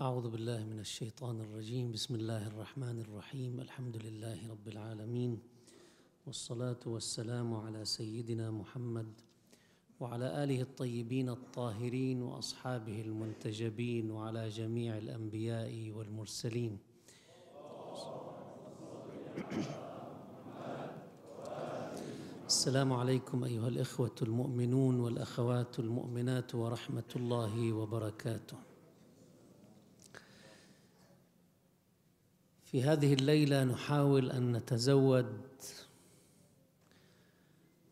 أعوذ بالله من الشيطان الرجيم. بسم الله الرحمن الرحيم. الحمد لله رب العالمين والصلاة والسلام على سيدنا محمد وعلى آله الطيبين الطاهرين وأصحابه المنتجبين وعلى جميع الأنبياء والمرسلين. السلام عليكم أيها الإخوة المؤمنون والأخوات المؤمنات ورحمة الله وبركاته. في هذه الليلة نحاول أن نتزود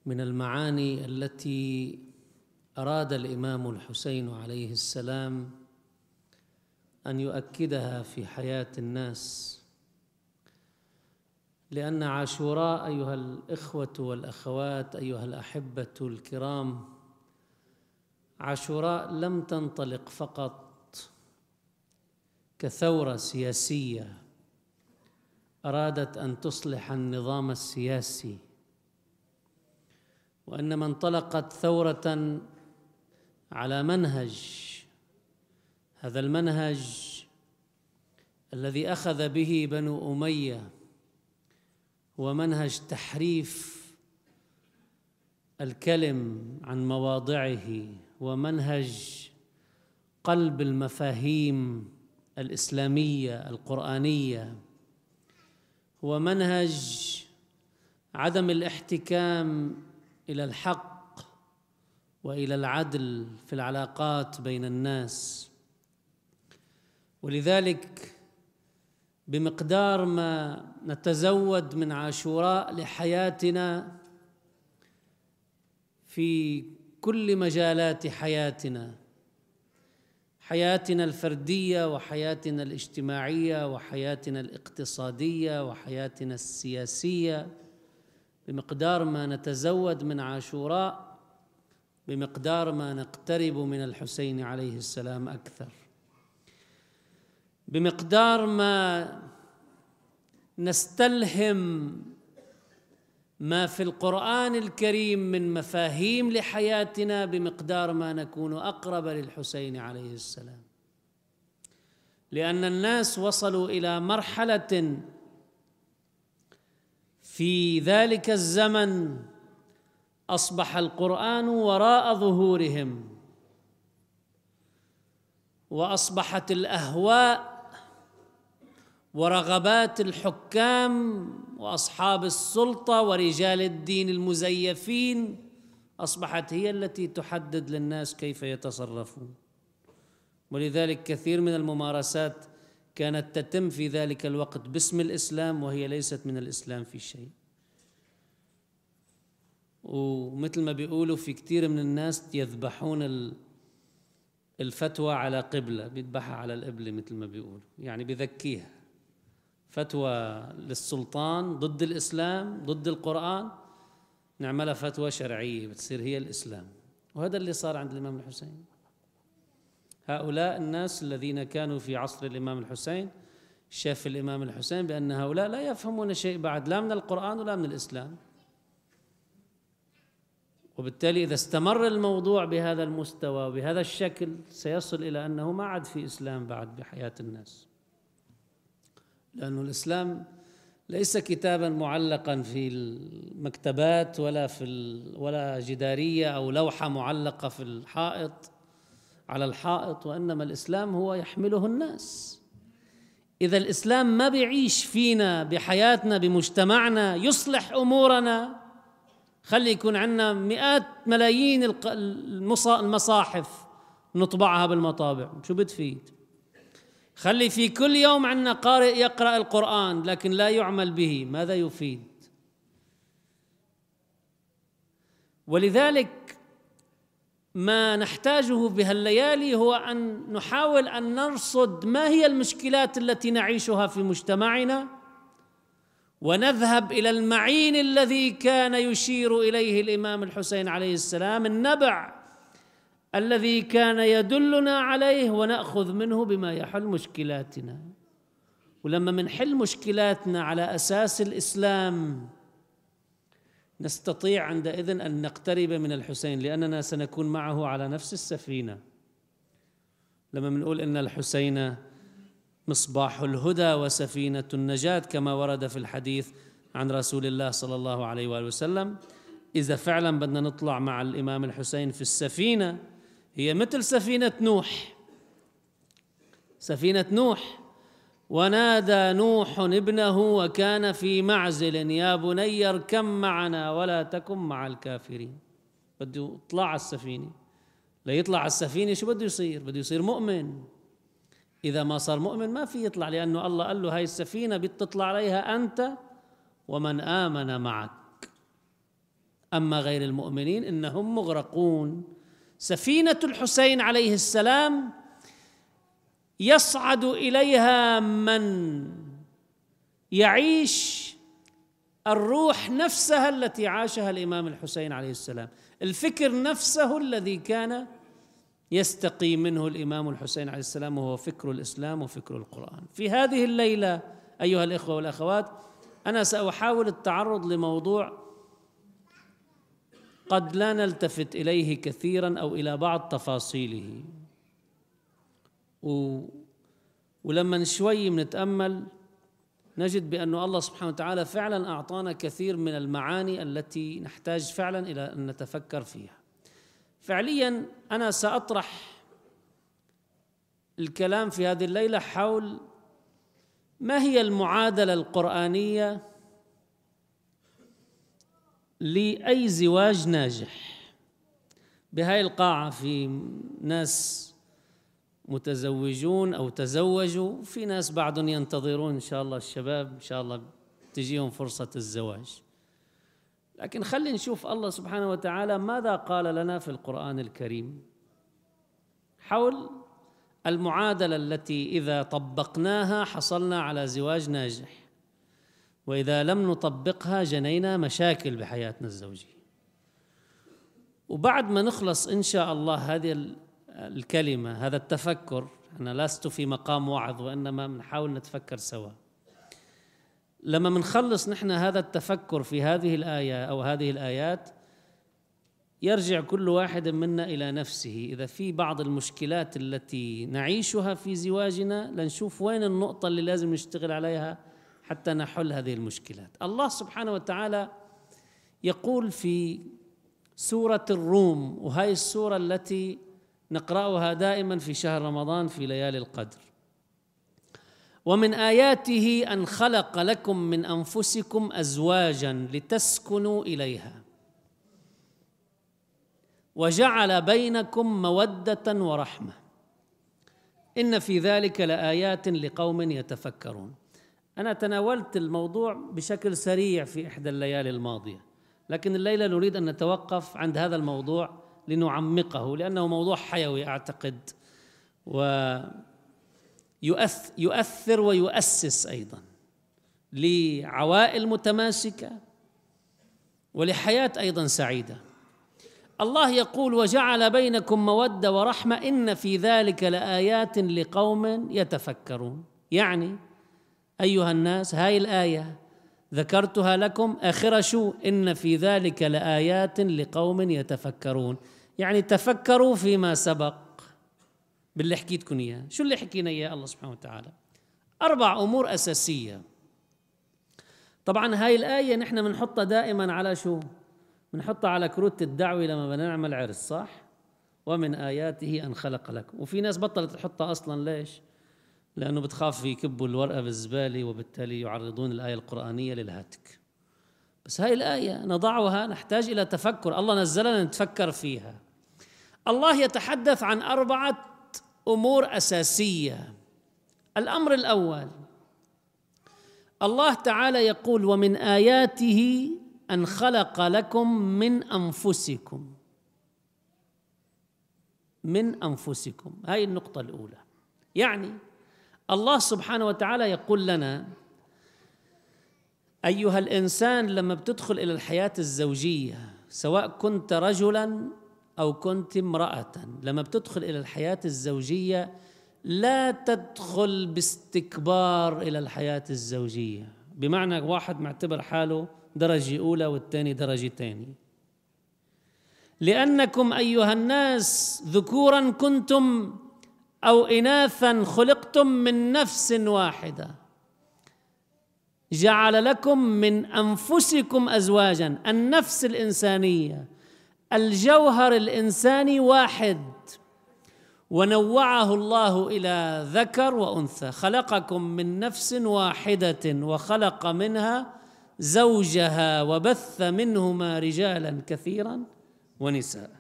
من المعاني التي أراد الإمام الحسين عليه السلام أن يؤكدها في حياة الناس. لأن عاشوراء أيها الإخوة والأخوات أيها الأحبة الكرام عاشوراء لم تنطلق فقط كثورة سياسية أرادت أن تصلح النظام السياسي وانما انطلقت ثورة على منهج هذا المنهج الذي أخذ به بنو أمية هو منهج تحريف الكلم عن مواضعه ومنهج قلب المفاهيم الإسلامية القرآنية. هو منهج عدم الاحتكام إلى الحق وإلى العدل في العلاقات بين الناس. ولذلك بمقدار ما نتزود من عاشوراء لحياتنا في كل مجالات حياتنا حياتنا الفردية وحياتنا الاجتماعية وحياتنا الاقتصادية وحياتنا السياسية بمقدار ما نتزود من عاشوراء بمقدار ما نقترب من الحسين عليه السلام أكثر. بمقدار ما نستلهم ما في القرآن الكريم من مفاهيم لحياتنا بمقدار ما نكون أقرب للحسين عليه السلام. لأن الناس وصلوا إلى مرحلة في ذلك الزمن أصبح القرآن وراء ظهورهم وأصبحت الأهواء ورغبات الحكام وأصحاب السلطة ورجال الدين المزيفين أصبحت هي التي تحدد للناس كيف يتصرفون. ولذلك كثير من الممارسات كانت تتم في ذلك الوقت باسم الإسلام وهي ليست من الإسلام في شيء. ومثل ما بيقولوا في كثير من الناس يذبحون الفتوى على قبلة بيذبحها على القبله مثل ما بيقولوا يعني بذكيها. فتوى للسلطان ضد الإسلام ضد القرآن نعملها فتوى شرعية بتصير هي الإسلام. وهذا اللي صار عند الإمام الحسين. هؤلاء الناس الذين كانوا في عصر الإمام الحسين شاف الإمام الحسين بأن هؤلاء لا يفهمون شيء بعد لا من القرآن ولا من الإسلام. وبالتالي إذا استمر الموضوع بهذا المستوى وبهذا الشكل سيصل إلى أنه ما عاد في إسلام بعد بحياة الناس. لأن الإسلام ليس كتابا معلقا في المكتبات ولا في ولا جدارية أو لوحة معلقة في الحائط على الحائط وإنما الإسلام هو يحمله الناس. إذا الإسلام ما بيعيش فينا بحياتنا بمجتمعنا يصلح أمورنا. خلي يكون عندنا مئات ملايين المصاحف نطبعها بالمطابع. شو بتفيد خلي في كل يوم عندنا قارئ يقرأ القرآن لكن لا يعمل به ماذا يفيد؟ ولذلك ما نحتاجه بهالليالي هو أن نحاول أن نرصد ما هي المشكلات التي نعيشها في مجتمعنا ونذهب إلى المعين الذي كان يشير إليه الإمام الحسين عليه السلام النبع الذي كان يدلنا عليه ونأخذ منه بما يحل مشكلاتنا. ولما منحل مشكلاتنا على أساس الإسلام نستطيع عندئذ أن نقترب من الحسين لأننا سنكون معه على نفس السفينة. لما بنقول إن الحسين مصباح الهدى وسفينة النجاة كما ورد في الحديث عن رسول الله صلى الله عليه وآله وسلم إذا فعلا بدنا نطلع مع الإمام الحسين في السفينة هي مثل سفينة نوح. سفينة نوح. ونادى نوح ابنه وكان في معزل يا بني اركب معنا ولا تكن مع الكافرين. بده يطلع على السفينة. ليطلع على السفينة شو بده يصير؟ بده يصير مؤمن. إذا ما صار مؤمن ما في يطلع لأنه الله قال له هاي السفينة بتطلع عليها أنت ومن آمن معك. أما غير المؤمنين إنهم مغرقون. سفينة الحسين عليه السلام يصعد إليها من يعيش الروح نفسها التي عاشها الإمام الحسين عليه السلام. الفكر نفسه الذي كان يستقي منه الإمام الحسين عليه السلام وهو فكر الإسلام وفكر القرآن. في هذه الليلة أيها الإخوة والأخوات أنا سأحاول التعرض لموضوع قد لا نلتفت إليه كثيرا أو إلى بعض تفاصيله. و ولما شوي بنتأمل نجد بأن الله سبحانه وتعالى فعلا أعطانا كثير من المعاني التي نحتاج فعلا إلى أن نتفكر فيها. فعليا أنا سأطرح الكلام في هذه الليلة حول ما هي المعادلة القرآنية لأي زواج ناجح. بهاي القاعة في ناس متزوجون أو تزوجوا في ناس بعدهم ينتظرون إن شاء الله الشباب إن شاء الله تجيهم فرصة الزواج. لكن خلي نشوف الله سبحانه وتعالى ماذا قال لنا في القرآن الكريم. حول المعادلة التي إذا طبقناها حصلنا على زواج ناجح. وإذا لم نطبقها جنينا مشاكل بحياتنا الزوجية. وبعد ما نخلص إن شاء الله هذه الكلمة هذا التفكر أنا لست في مقام وعظ وإنما بنحاول نتفكر سوا. لما منخلص نحن هذا التفكر في هذه الآية أو هذه الآيات يرجع كل واحد منا إلى نفسه. إذا في بعض المشكلات التي نعيشها في زواجنا لنشوف وين النقطة اللي لازم نشتغل عليها حتى نحل هذه المشكلات. الله سبحانه وتعالى يقول في سورة الروم وهي السورة التي نقرأها دائما في شهر رمضان في ليالي القدر. ومن آياته أن خلق لكم من أنفسكم أزواجا لتسكنوا إليها. وجعل بينكم مودة ورحمة. إن في ذلك لآيات لقوم يتفكرون. أنا تناولت الموضوع بشكل سريع في إحدى الليالي الماضية لكن الليلة نريد أن نتوقف عند هذا الموضوع لنعمقه لأنه موضوع حيوي أعتقد ويؤثر ويؤسس أيضا لعوائل متماسكة ولحياة أيضا سعيدة. الله يقول وجعل بينكم مودة ورحمة إن في ذلك لآيات لقوم يتفكرون. يعني أيها الناس هاي الآية ذكرتها لكم آخر شو؟ إن في ذلك لآيات لقوم يتفكرون. يعني تفكروا فيما سبق. باللي حكيتكم إياه. شو اللي حكينا إياه؟ الله سبحانه وتعالى. أربع أمور أساسية. طبعا هاي الآية نحن بنحطها دائما على شو؟ بنحطها على كروت الدعوة لما بدنا نعمل عرس صح؟ ومن آياته أن خلق لكم. وفي ناس بطلت تحطها أصلا ليش؟ لأنه بتخاف يكبوا الورقة بالزبالة وبالتالي يعرضون الآية القرآنية للهتك بس هاي الآية نضعها نحتاج إلى تفكر. الله نزلنا نتفكر فيها. الله يتحدث عن أربعة أمور أساسية. الأمر الأول الله تعالى يقول ومن آياته أن خلق لكم من أنفسكم. من أنفسكم. هاي النقطة الأولى. يعني الله سبحانه وتعالى يقول لنا أيها الإنسان لما بتدخل إلى الحياة الزوجية سواء كنت رجلا أو كنت امرأة لما بتدخل إلى الحياة الزوجية لا تدخل باستكبار إلى الحياة الزوجية. بمعنى واحد معتبر حاله درجة أولى والثاني درجة ثانية لأنكم أيها الناس ذكورا كنتم أو اناثا خلقتم من نفس واحدة. جعل لكم من أنفسكم ازواجا النفس الإنسانية الجوهر الإنساني واحد. ونوعه الله إلى ذكر وأنثى. خلقكم من نفس واحدة وخلق منها زوجها وبث منهما رجالا كثيرا ونساء.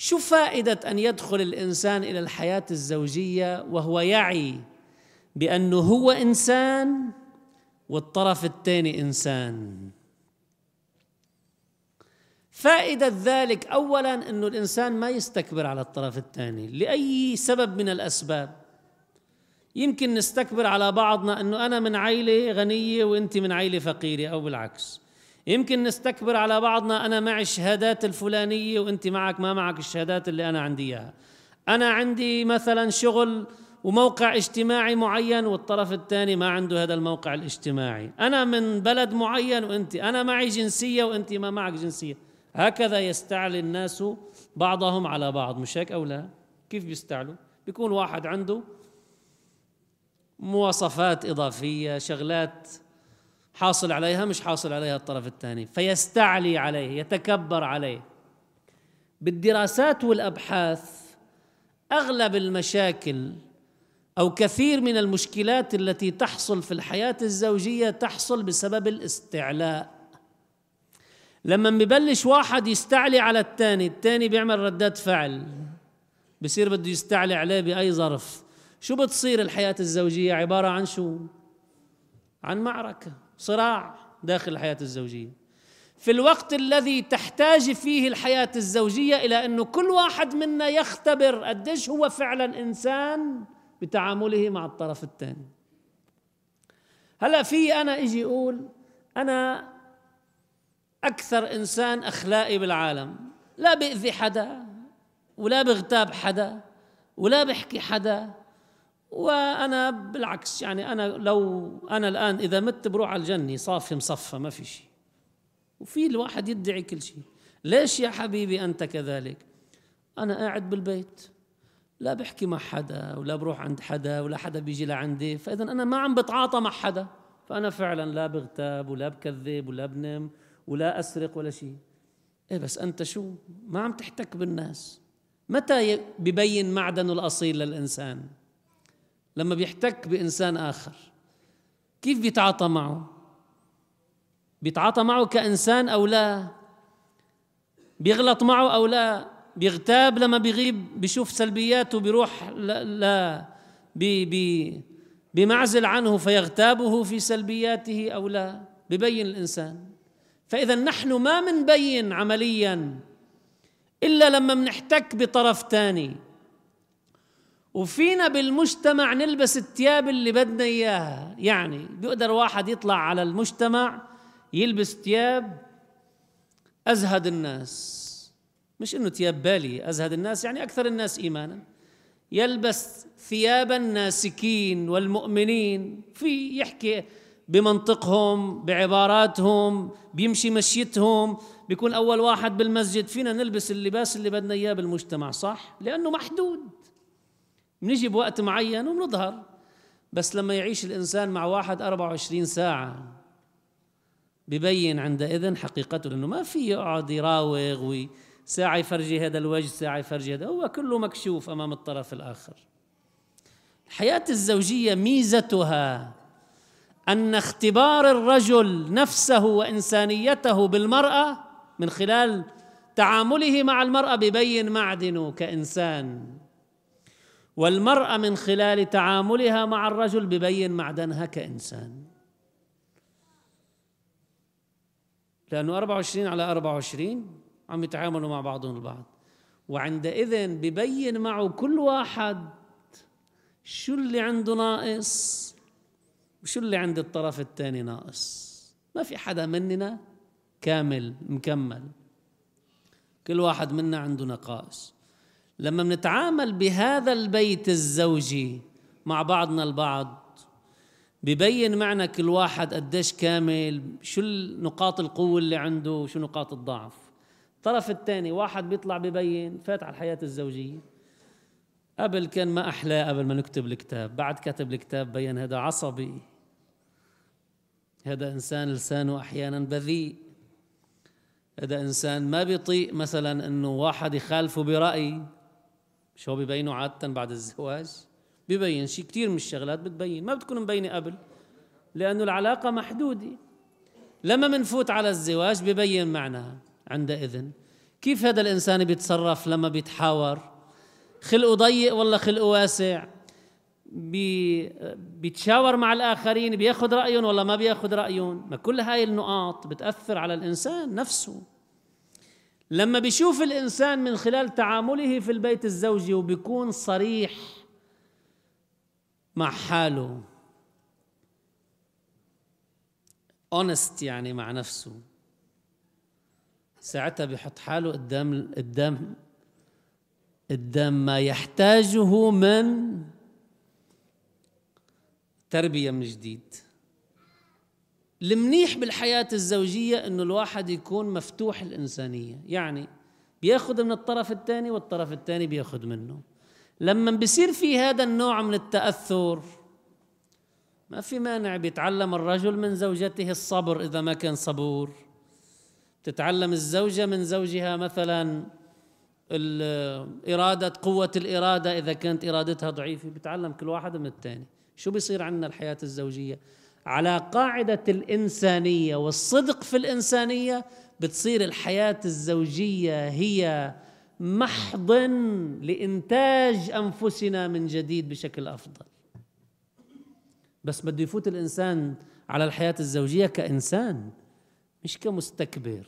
شو فائدة أن يدخل الإنسان إلى الحياة الزوجية وهو يعي بأنه هو إنسان والطرف الثاني إنسان؟ فائدة ذلك أولا أنه الإنسان ما يستكبر على الطرف الثاني لأي سبب من الأسباب. يمكن نستكبر على بعضنا أنه أنا من عائلة غنية وأنت من عائلة فقيرة أو بالعكس. يمكن نستكبر على بعضنا أنا معي الشهادات الفلانية وأنت معك ما معك الشهادات اللي أنا عندي إياها. أنا عندي مثلا شغل وموقع اجتماعي معين والطرف الثاني ما عنده هذا الموقع الاجتماعي. أنا من بلد معين وأنت أنا معي جنسية وأنت ما معك جنسية. هكذا يستعلي الناس بعضهم على بعض مش هيك أو لا؟ كيف بيستعلوا؟ بيكون واحد عنده مواصفات إضافية شغلات حاصل عليها مش حاصل عليها الطرف الثاني. فيستعلي عليه يتكبر عليه. بالدراسات والأبحاث أغلب المشاكل أو كثير من المشكلات التي تحصل في الحياة الزوجية تحصل بسبب الاستعلاء. لما ببلش واحد يستعلي على الثاني الثاني بيعمل ردات فعل. بصير بده يستعلي عليه بأي ظرف. شو بتصير الحياة الزوجية؟ عبارة عن شو؟ عن معركة. صراع داخل الحياة الزوجية. في الوقت الذي تحتاج فيه الحياة الزوجية إلى انه كل واحد منا يختبر قديش هو فعلا إنسان بتعامله مع الطرف الثاني. هلأ في أنا إجي أقول أنا أكثر إنسان أخلاقي بالعالم. لا بأذي حدا ولا بغتاب حدا ولا بحكي حدا وأنا بالعكس يعني أنا لو أنا الآن إذا مت بروح على الجنة صافي مصفى ما في شيء. وفي الواحد يدعي كل شيء. ليش يا حبيبي أنت كذلك؟ أنا قاعد بالبيت لا بحكي مع حدا ولا بروح عند حدا ولا حدا بيجي لعندي. فاذا أنا ما عم بتعاطى مع حدا. فأنا فعلا لا بغتاب ولا بكذب ولا بنم ولا أسرق ولا شيء. إيه بس أنت شو؟ ما عم تحتك بالناس. متى ببين معدنه الأصيل للإنسان؟ لما بيحتك بإنسان آخر. كيف بيتعاطى معه؟ بيتعاطى معه كإنسان أو لا؟ بيغلط معه أو لا؟ بيغتاب لما بيغيب؟ بيشوف سلبياته؟ بيروح لا, لا. بي بي بمعزل عنه فيغتابه في سلبياته أو لا؟ ببين الإنسان. فإذا نحن ما منبين عمليا إلا لما منحتك بطرف ثاني وفينا بالمجتمع نلبس الثياب اللي بدنا إياها. يعني بيقدر واحد يطلع على المجتمع يلبس ثياب أزهد الناس. مش إنه ثياب بالي أزهد الناس يعني أكثر الناس إيمانا. يلبس ثياب الناسكين والمؤمنين. في يحكي بمنطقهم بعباراتهم بيمشي مشيتهم بيكون أول واحد بالمسجد. فينا نلبس اللباس اللي بدنا إياه بالمجتمع صح؟ لأنه محدود. بنجي بوقت معين وبنظهر بس لما يعيش الإنسان مع واحد 24 ساعة ببين عندئذ حقيقته لأنه ما في يقعد يراوغ وساعة يفرجي هذا الوجه ساعة يفرجي هذا. هو كله مكشوف أمام الطرف الآخر. الحياة الزوجية ميزتها أن اختبار الرجل نفسه وإنسانيته بالمرأة من خلال تعامله مع المرأة ببين معدنه كإنسان. والمرأة من خلال تعاملها مع الرجل ببين معدنها كإنسان. لأنه 24 على 24 عم يتعاملوا مع بعضهم البعض. وعندئذ ببين معه كل واحد شو اللي عنده ناقص وشو اللي عند الطرف الثاني ناقص. ما في حدا مننا كامل مكمل. كل واحد منا عنده نقائص. لما بنتعامل بهذا البيت الزوجي مع بعضنا البعض ببين معنا كل واحد قديش كامل شو نقاط القوة اللي عنده وشو نقاط الضعف. الطرف الثاني واحد بيطلع ببين فات على الحياة الزوجية. قبل كان ما أحلاه قبل ما نكتب الكتاب بعد كتب الكتاب بين هذا عصبي. هذا إنسان لسانه أحيانا بذيء. هذا إنسان ما بيطيق مثلا أنه واحد يخالفه برأي. شو ببينه عادة بعد الزواج؟ ببين شيء كثير من الشغلات بتبين ما بتكون مبينة قبل لأنه العلاقة محدودة. لما منفوت على الزواج ببين معناها عندئذ كيف هذا الإنسان بيتصرف لما بيتحاور؟ خلقه ضيق ولا خلقه واسع؟ بي بيتشاور مع الآخرين بياخذ رأيهم ولا ما بياخذ رأيهم؟ ما كل هاي النقاط بتأثر على الإنسان نفسه. لما بيشوف الإنسان من خلال تعامله في البيت الزوجي وبيكون صريح مع حاله honest يعني مع نفسه ساعتها بيحط حاله قدام قدام قدام ما يحتاجه من تربية من جديد. المنيح بالحياة الزوجية إنه الواحد يكون مفتوح الإنسانية. يعني بياخذ من الطرف الثاني والطرف الثاني بياخذ منه. لما بيصير في هذا النوع من التأثر ما في مانع. بيتعلم الرجل من زوجته الصبر إذا ما كان صبور. تتعلم الزوجة من زوجها مثلا إرادة قوة الإرادة إذا كانت إرادتها ضعيفة. بيتعلم كل واحد من الثاني شو بيصير عندنا الحياة الزوجية؟ على قاعدة الإنسانية والصدق في الإنسانية بتصير الحياة الزوجية هي محض لإنتاج أنفسنا من جديد بشكل أفضل. بس بده يفوت الإنسان على الحياة الزوجية كإنسان مش كمستكبر.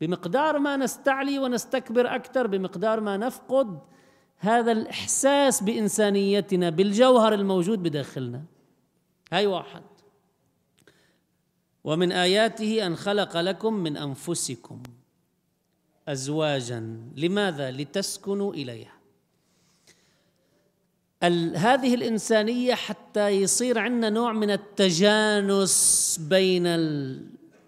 بمقدار ما نستعلي ونستكبر أكثر بمقدار ما نفقد هذا الإحساس بإنسانيتنا بالجوهر الموجود بداخلنا. هاي واحد. ومن آياته أن خلق لكم من أنفسكم أزواجا لماذا؟ لتسكنوا إليها هذه الإنسانية حتى يصير عندنا نوع من التجانس بين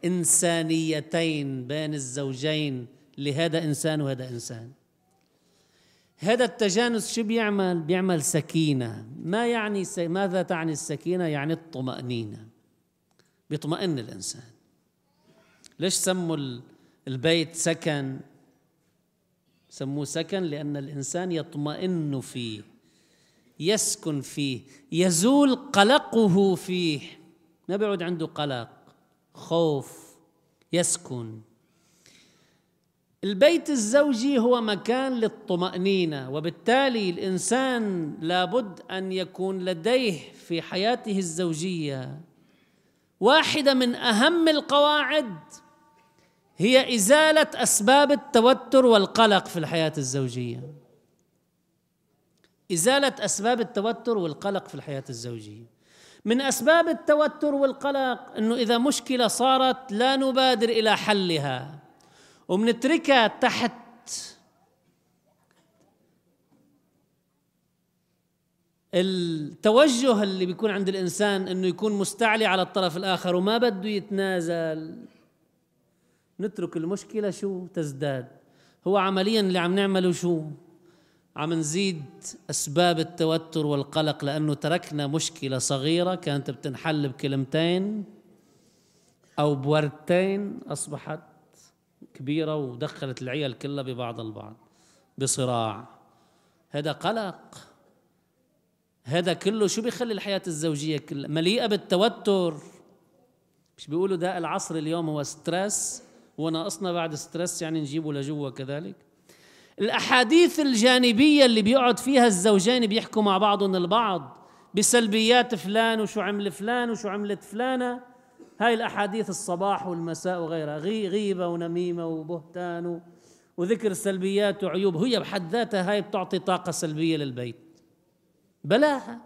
الإنسانيتين بين الزوجين لهذا إنسان وهذا إنسان هذا التجانس شو بيعمل؟ بيعمل سكينة ما يعني س... ماذا تعني السكينة؟ يعني الطمأنينة بيطمئن الإنسان. ليش سموا البيت سكن؟ سموه سكن لأن الإنسان يطمئن فيه يسكن فيه يزول قلقه فيه. ما بيعود عنده قلق خوف يسكن. البيت الزوجي هو مكان للطمأنينة وبالتالي الإنسان لابد أن يكون لديه في حياته الزوجية واحدة من أهم القواعد هي إزالة أسباب التوتر والقلق في الحياة الزوجية. إزالة أسباب التوتر والقلق في الحياة الزوجية. من أسباب التوتر والقلق أنه إذا مشكلة صارت لا نبادر إلى حلها ومنتركها تحت التوجه اللي بيكون عند الإنسان أنه يكون مستعلي على الطرف الآخر وما بده يتنازل. نترك المشكلة شو تزداد. هو عمليا اللي عم نعمله شو؟ عم نزيد أسباب التوتر والقلق لأنه تركنا مشكلة صغيرة كانت بتنحل بكلمتين أو بوردتين أصبحت كبيرة ودخلت العيال كلها ببعض البعض. بصراع. هذا قلق. هذا كله شو بيخلي الحياة الزوجية كلها مليئة بالتوتر؟ مش بيقولوا داء العصر اليوم هو stress وناقصنا بعد stress يعني نجيبه لجوا كذلك؟ الأحاديث الجانبية اللي بيقعد فيها الزوجين بيحكوا مع بعضهم البعض بسلبيات فلان وشو عمل فلان وشو عملت فلانة. هاي الأحاديث الصباح والمساء وغيرها غيبة ونميمة وبهتان وذكر سلبيات وعيوب. هي بحد ذاتها هاي بتعطي طاقة سلبية للبيت. بلاها.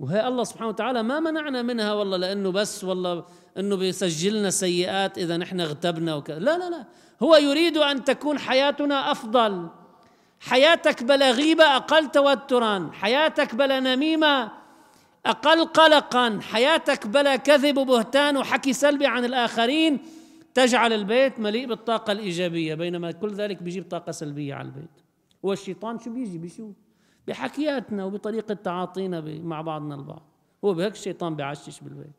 وهي الله سبحانه وتعالى ما منعنا منها والله لأنه بس والله إنه بيسجلنا سيئات إذا نحن اغتبنا وكذا لا لا لا. هو يريد أن تكون حياتنا أفضل. حياتك بلا غيبة أقل توترا. حياتك بلا نميمة أقل قلقا. حياتك بلا كذب وبهتان وحكي سلبي عن الآخرين. تجعل البيت مليء بالطاقة الإيجابية. بينما كل ذلك بيجيب طاقة سلبية على البيت. هو الشيطان شو بيجي؟ بشو بحكياتنا وبطريقة تعاطينا مع بعضنا البعض. هو بهيك الشيطان بيعشش بالبيت.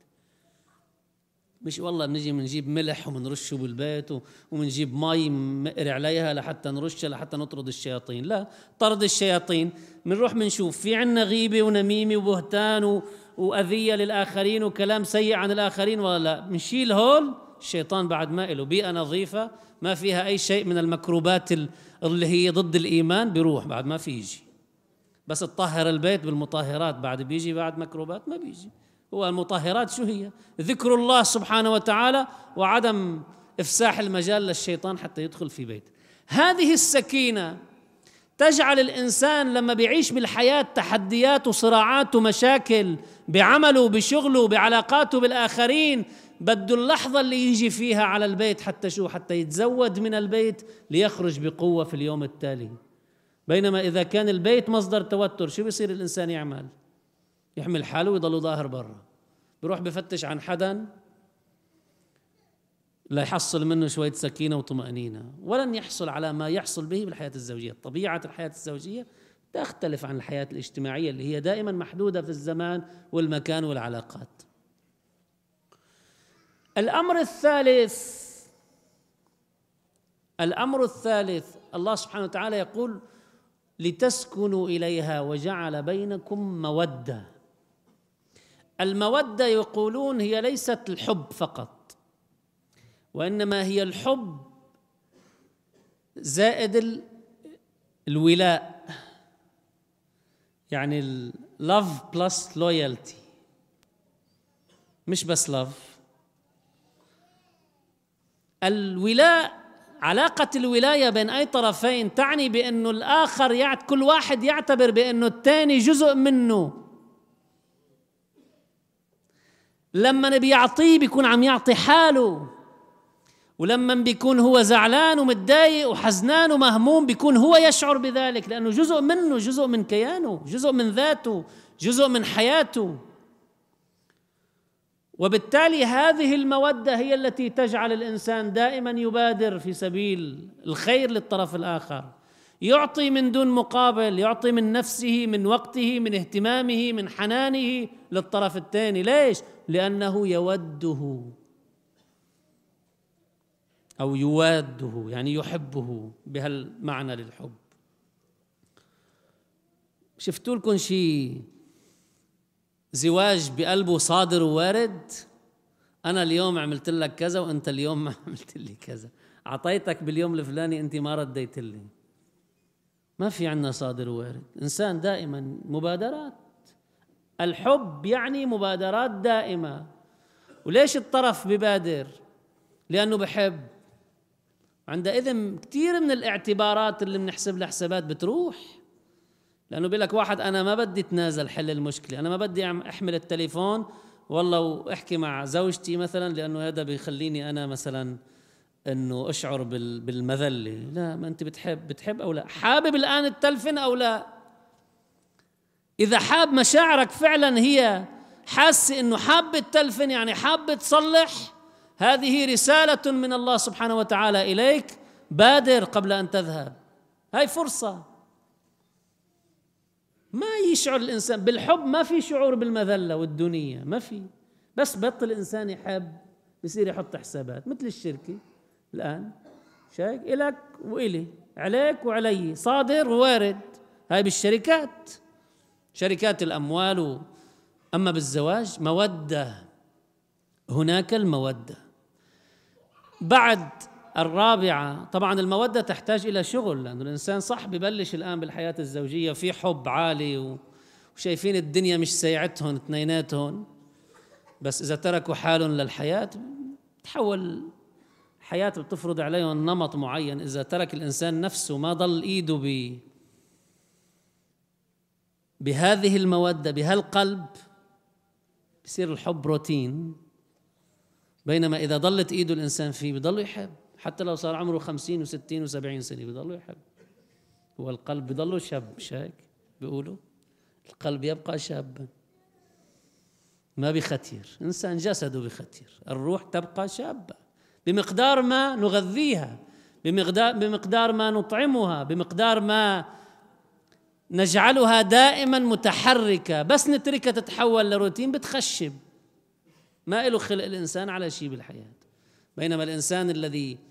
مش والله بنجي بنجيب ملح وبنرشه بالبيت وبنجيب مي مقري عليها لحتى نرشها لحتى نطرد الشياطين. لا طرد الشياطين. بنروح بنشوف في عنا غيبة ونميمة وبهتان وأذية للآخرين وكلام سيء عن الآخرين ولا لا. بنشيل هول الشيطان بعد ما له بيئة نظيفة ما فيها أي شيء من المكروبات اللي هي ضد الإيمان بيروح بعد ما في يجي. بس تطهر البيت بالمطهرات. بعد بيجي بعد مكروبات ما بيجي. هو المطهرات شو هي؟ ذكر الله سبحانه وتعالى وعدم إفساح المجال للشيطان حتى يدخل في بيت. هذه السكينة تجعل الإنسان لما بيعيش بالحياة تحديات وصراعات ومشاكل بعمله بشغله بعلاقاته بالآخرين بده اللحظة اللي يجي فيها على البيت حتى شو؟ حتى يتزود من البيت ليخرج بقوة في اليوم التالي. بينما إذا كان البيت مصدر توتر شو بيصير الإنسان يعمل؟ يحمل حاله ويضل ظاهر برا. بروح بفتش عن حدا ليحصل منه شوية سكينة وطمأنينة. ولن يحصل على ما يحصل به بالحياة الزوجية. طبيعة الحياة الزوجية تختلف عن الحياة الاجتماعية اللي هي دائما محدودة في الزمان والمكان والعلاقات. الأمر الثالث الأمر الثالث الله سبحانه وتعالى يقول لتسكنوا إليها وجعل بينكم مودة. المودة يقولون هي ليست الحب فقط وإنما هي الحب زائد الولاء يعني love plus loyalty. مش بس love. الولاء علاقة الولاية بين أي طرفين تعني بأنه الآخر يعت كل واحد يعتبر بأنه الثاني جزء منه. لما بيعطيه بيكون عم يعطي حاله. ولما بيكون هو زعلان ومتضايق وحزنان ومهموم بيكون هو يشعر بذلك لأنه جزء منه جزء من كيانه جزء من ذاته جزء من حياته. وبالتالي هذه المودة هي التي تجعل الإنسان دائما يبادر في سبيل الخير للطرف الآخر. يعطي من دون مقابل يعطي من نفسه من وقته من اهتمامه من حنانه للطرف الثاني. ليش؟ لأنه يوده. أو يواده يعني يحبه بهالمعنى للحب. شفتوا لكم شيء زواج بقلبه صادر ووارد. أنا اليوم عملت لك كذا وأنت اليوم ما عملت لي كذا. أعطيتك باليوم الفلاني أنت ما رديت لي. ما في عنا صادر ووارد. إنسان دائما مبادرات. الحب يعني مبادرات دائمة. وليش الطرف ببادر؟ لأنه بحب. عندئذ كثير من الاعتبارات اللي بنحسب لها حسابات بتروح. لأنه بيقول لك واحد أنا ما بدي أتنازل حل المشكلة أنا ما بدي أحمل التليفون والله وأحكي مع زوجتي مثلا لأنه هذا بيخليني أنا مثلا إنه أشعر بالمذلة. لا ما أنت بتحب بتحب أو لا؟ حابب الآن التلفن أو لا؟ إذا حاب مشاعرك فعلا هي حاسة إنه حاب التلفن يعني حاب تصلح هذه رسالة من الله سبحانه وتعالى إليك بادر قبل أن تذهب. هاي فرصة. ما يشعر الإنسان؟ بالحب ما في شعور بالمذلة والدنيا ما في. بس بطل الإنسان يحب بصير يحط حسابات مثل الشركة الآن. شايف إلك وإلي عليك وعلي صادر ووارد. هاي بالشركات. شركات الأموال أما بالزواج مودة. هناك المودة. بعد الرابعة طبعا المودة تحتاج إلى شغل لأنه الإنسان صح ببلش الآن بالحياة الزوجية في حب عالي وشايفين الدنيا مش سايعتهم اثنيناتهم. بس إذا تركوا حالهم للحياة تحول الحياة بتفرض عليهم نمط معين. إذا ترك الإنسان نفسه ما ضل إيده ب بهذه المودة بهالقلب بصير الحب روتين. بينما إذا ضلت إيده الإنسان فيه بضل يحب. حتى لو صار عمره خمسين وستين وسبعين سنة بضله يحب. هو القلب بضله شاب مش هيك؟ بيقولوا القلب يبقى شابا. ما بختير إنسان جسده بختير الروح تبقى شابة. بمقدار ما نغذيها بمقدار بمقدار ما نطعمها بمقدار ما نجعلها دائما متحركة. بس نتركها تتحول لروتين بتخشب. ما له خلق الإنسان على شيء بالحياة. بينما الإنسان الذي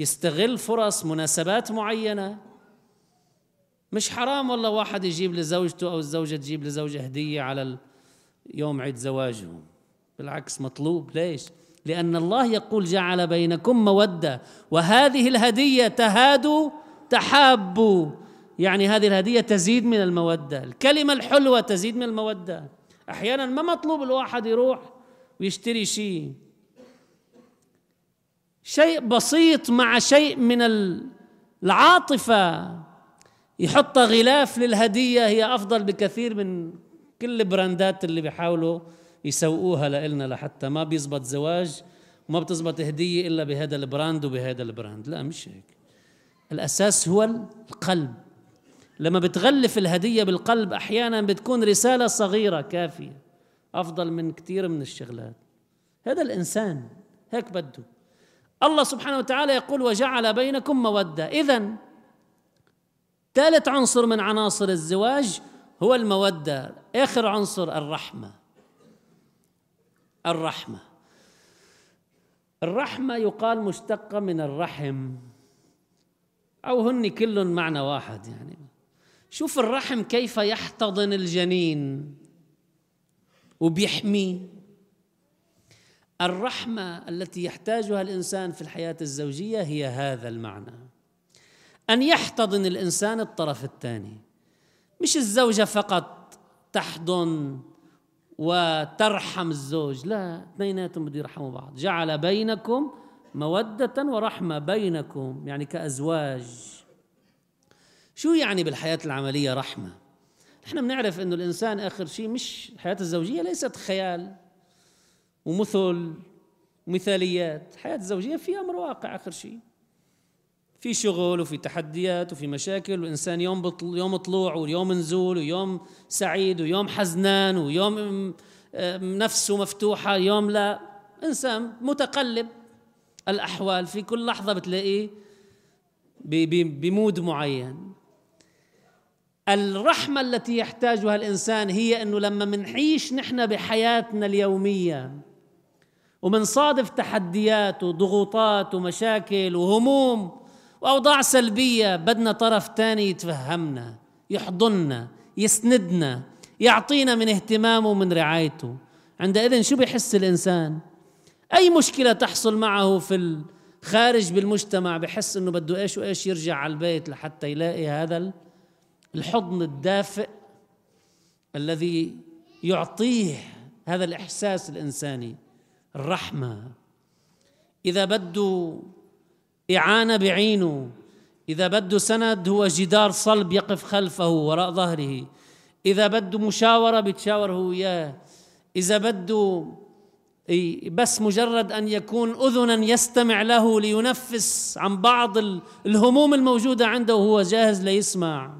يستغل فرص مناسبات معينة. مش حرام والله واحد يجيب لزوجته أو الزوجة تجيب لزوجها هدية على يوم عيد زواجهم. بالعكس مطلوب. ليش؟ لأن الله يقول جعل بينكم مودة وهذه الهدية تهادوا تحابوا يعني هذه الهدية تزيد من المودة. الكلمة الحلوة تزيد من المودة. أحيانا ما مطلوب الواحد يروح ويشتري شيء. شيء بسيط مع شيء من العاطفة. يحط غلاف للهدية هي أفضل بكثير من كل البراندات اللي بيحاولوا يسوقوها لنا لحتى ما بيزبط زواج وما بتزبط هدية إلا بهذا ال brand وبهذا ال brand. لا مش هيك. الأساس هو القلب. لما بتغلف الهدية بالقلب أحيانا بتكون رسالة صغيرة كافية أفضل من كثير من الشغلات. هذا الإنسان هيك بده. الله سبحانه وتعالى يقول وجعل بينكم مودة. اذا ثالث عنصر من عناصر الزواج هو المودة. آخر عنصر الرحمة. الرحمة. الرحمة يقال مشتقة من الرحم. أو هن كل معنى واحد يعني. شوف الرحم كيف يحتضن الجنين. وبيحميه الرحمة التي يحتاجها الإنسان في الحياة الزوجية هي هذا المعنى. أن يحتضن الإنسان الطرف الثاني. مش الزوجة فقط تحضن وترحم الزوج لا اثنيناتهم بده يرحموا بعض. جعل بينكم مودة ورحمة بينكم يعني كأزواج. شو يعني بالحياة العملية رحمة؟ نحن بنعرف إنه الإنسان آخر شيء مش الحياة الزوجية ليست خيال. ومثل ومثاليات. الحياة الزوجية في أمر واقع آخر شيء. في شغل وفي تحديات وفي مشاكل والإنسان يوم بطل يوم طلوع ويوم نزول ويوم سعيد ويوم حزنان ويوم نفسه مفتوحة يوم لا. إنسان متقلب. الأحوال في كل لحظة بتلاقيه بمود معين. الرحمة التي يحتاجها الإنسان هي إنه لما منعيش نحن بحياتنا اليومية ومنصادف تحديات وضغوطات ومشاكل وهموم وأوضاع سلبية بدنا طرف ثاني يتفهمنا يحضننا يسندنا يعطينا من اهتمامه ومن رعايته. عندئذ شو بيحس الإنسان؟ أي مشكلة تحصل معه في الخارج بالمجتمع بحس إنه بده إيش وإيش يرجع على البيت لحتى يلاقي هذا الحضن الدافئ الذي يعطيه هذا الإحساس الإنساني. الرحمة. إذا بده إعانة بعينه إذا بده سند هو جدار صلب يقف خلفه وراء ظهره إذا بده مشاورة بتشاور هو وياه إذا بده بس مجرد أن يكون أذنا يستمع له لينفس عن بعض الهموم الموجودة عنده وهو جاهز ليسمع.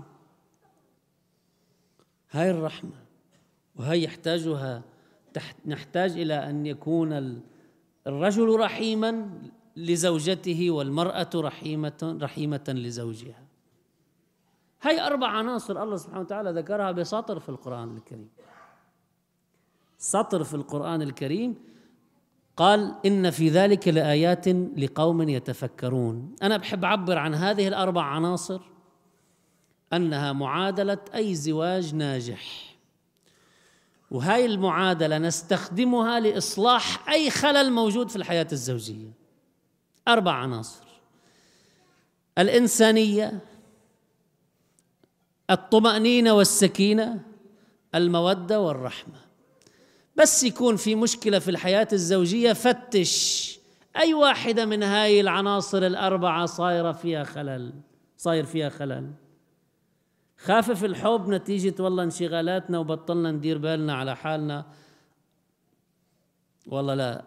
هاي الرحمة وهي يحتاجها نحتاج إلى أن يكون الرجل رحيما لزوجته والمرأة رحيمة رحيمة لزوجها. هاي أربع عناصر الله سبحانه وتعالى ذكرها بسطر في القرآن الكريم. سطر في القرآن الكريم قال إن في ذلك لآيات لقوم يتفكرون. أنا بحب أعبر عن هذه الأربع عناصر أنها معادلة أي زواج ناجح. وهاي المعادلة نستخدمها لإصلاح أي خلل موجود في الحياة الزوجية. أربع عناصر. الإنسانية الطمأنينة والسكينة المودة والرحمة. بس يكون في مشكلة في الحياة الزوجية فتش أي واحدة من هاي العناصر الأربعة صايرة فيها خلل صاير فيها خلل. خافف الحب نتيجة والله انشغالاتنا وبطلنا ندير بالنا على حالنا. والله لا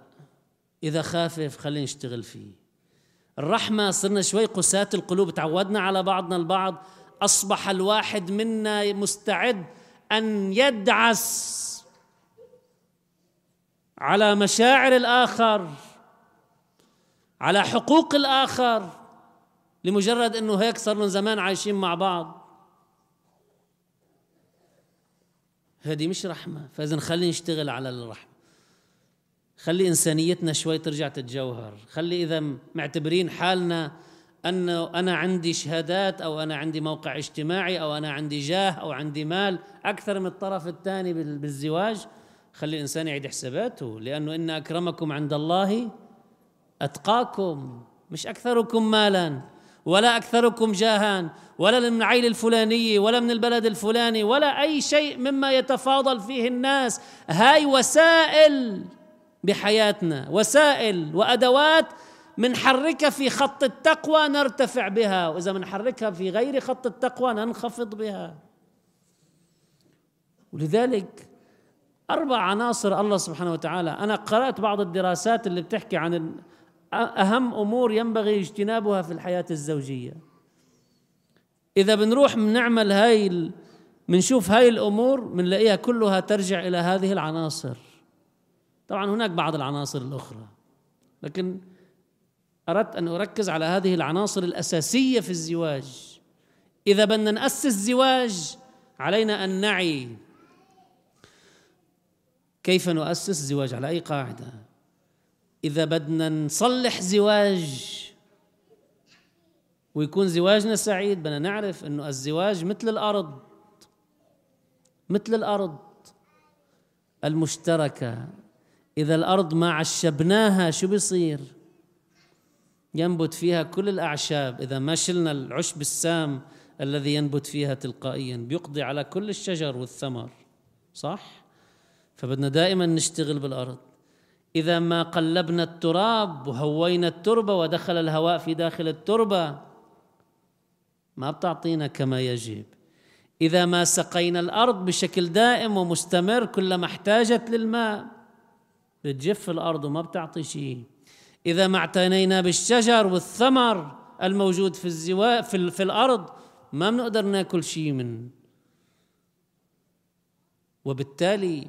إذا خافف خلينا نشتغل فيه. الرحمة صرنا شوي قساة القلوب تعودنا على بعضنا البعض. أصبح الواحد منا مستعد أن يدعس على مشاعر الآخر على حقوق الآخر لمجرد إنه هيك صار لهم زمان عايشين مع بعض. هذه مش رحمة. فاذا خلينا نشتغل على الرحمة. خلي إنسانيتنا شوي ترجع تتجوهر. خلي إذا معتبرين حالنا انه أنا عندي شهادات أو أنا عندي موقع اجتماعي أو أنا عندي جاه أو عندي مال أكثر من الطرف الثاني بالزواج خلي الإنسان يعيد حساباته. لأنه إن أكرمكم عند الله أتقاكم مش أكثركم مالا. ولا أكثركم جاها ولا من العيله الفلانيه ولا من البلد الفلاني ولا أي شيء مما يتفاضل فيه الناس. هاي وسائل بحياتنا وسائل وأدوات منحركها في خط التقوى نرتفع بها. وإذا منحركها في غير خط التقوى ننخفض بها. ولذلك أربع عناصر الله سبحانه وتعالى. أنا قرأت بعض الدراسات اللي بتحكي عن أهم أمور ينبغي اجتنابها في الحياة الزوجية. إذا بنروح بنعمل هاي بنشوف هاي الأمور بنلاقيها كلها ترجع إلى هذه العناصر. طبعا هناك بعض العناصر الأخرى. لكن أردت أن أركز على هذه العناصر الأساسية في الزواج. إذا بدنا نأسس زواج علينا أن نعي كيف نؤسس زواج على أي قاعدة؟ إذا بدنا نصلح زواج ويكون زواجنا سعيد بدنا نعرف إنه الزواج مثل الأرض مثل الأرض المشتركة. إذا الأرض ما عشبناها شو بيصير؟ ينبت فيها كل الأعشاب. إذا ما شلنا العشب السام الذي ينبت فيها تلقائيا بيقضي على كل الشجر والثمر صح؟ فبدنا دائما نشتغل بالأرض. إذا ما قلبنا التراب وهوينا التربة ودخل الهواء في داخل التربة ما بتعطينا كما يجب. إذا ما سقينا الأرض بشكل دائم ومستمر كلما احتاجت للماء بتجف الأرض وما بتعطي شيء. إذا ما اعتنينا بالشجر والثمر الموجود في الزواء في, في الأرض ما بنقدر ناكل شيء من وبالتالي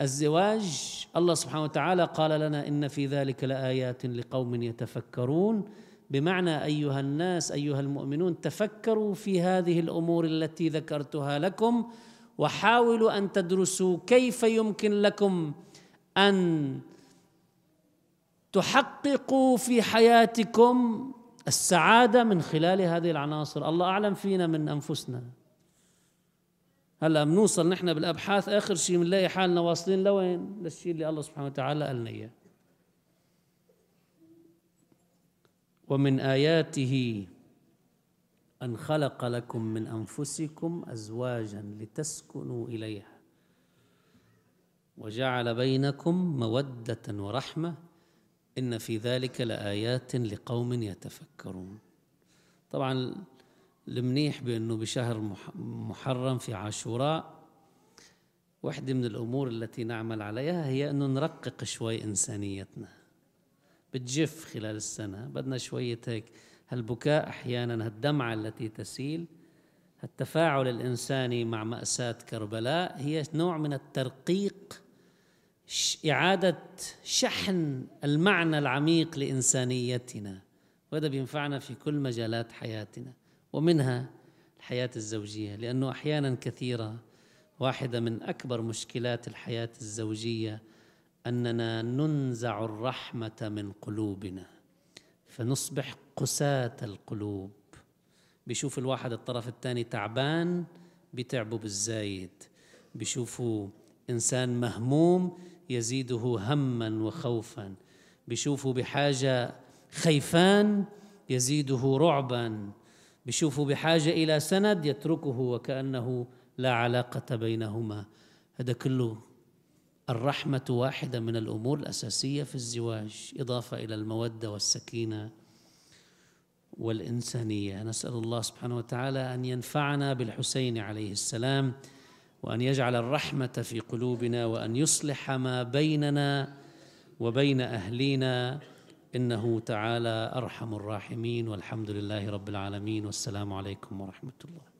الزواج الله سبحانه وتعالى قال لنا إن في ذلك لآيات لقوم يتفكرون. بمعنى أيها الناس أيها المؤمنون تفكروا في هذه الأمور التي ذكرتها لكم وحاولوا أن تدرسوا كيف يمكن لكم أن تحققوا في حياتكم السعادة من خلال هذه العناصر. الله أعلم فينا من أنفسنا. هلا بنوصل نحن بالأبحاث آخر شيء بنلاقي حالنا واصلين لوين؟ للشيء اللي الله سبحانه وتعالى قال لنا إياه. ومن آياته أن خلق لكم من أنفسكم ازواجا لتسكنوا إليها وجعل بينكم مودة ورحمة إن في ذلك لآيات لقوم يتفكرون. طبعا المنيح بأنه بشهر محرم في عاشوراء واحدة من الأمور التي نعمل عليها هي أنه نرقق شوي إنسانيتنا. بتجف خلال السنة بدنا شوية هيك هالبكاء أحيانا هالدمعة التي تسيل. التفاعل الإنساني مع مأساة كربلاء هي نوع من الترقيق إعادة شحن المعنى العميق لإنسانيتنا. وهذا بينفعنا في كل مجالات حياتنا. ومنها الحياة الزوجية لأنه أحيانا كثيرة واحدة من أكبر مشكلات الحياة الزوجية أننا ننزع الرحمة من قلوبنا فنصبح قساة القلوب. بيشوف الواحد الطرف الثاني تعبان بيتعبوا بالزايد. بيشوفوا إنسان مهموم يزيده هما وخوفا. بيشوفوا بحاجة خيفان يزيده رعبا. بشوفوا بحاجة إلى سند يتركه وكأنه لا علاقة بينهما. هذا كله الرحمة واحدة من الأمور الأساسية في الزواج إضافة إلى المودة والسكينة والإنسانية. نسأل الله سبحانه وتعالى أن ينفعنا بالحسين عليه السلام وأن يجعل الرحمة في قلوبنا وأن يصلح ما بيننا وبين أهلينا إنه تعالى أرحم الراحمين والحمد لله رب العالمين والسلام عليكم ورحمة الله.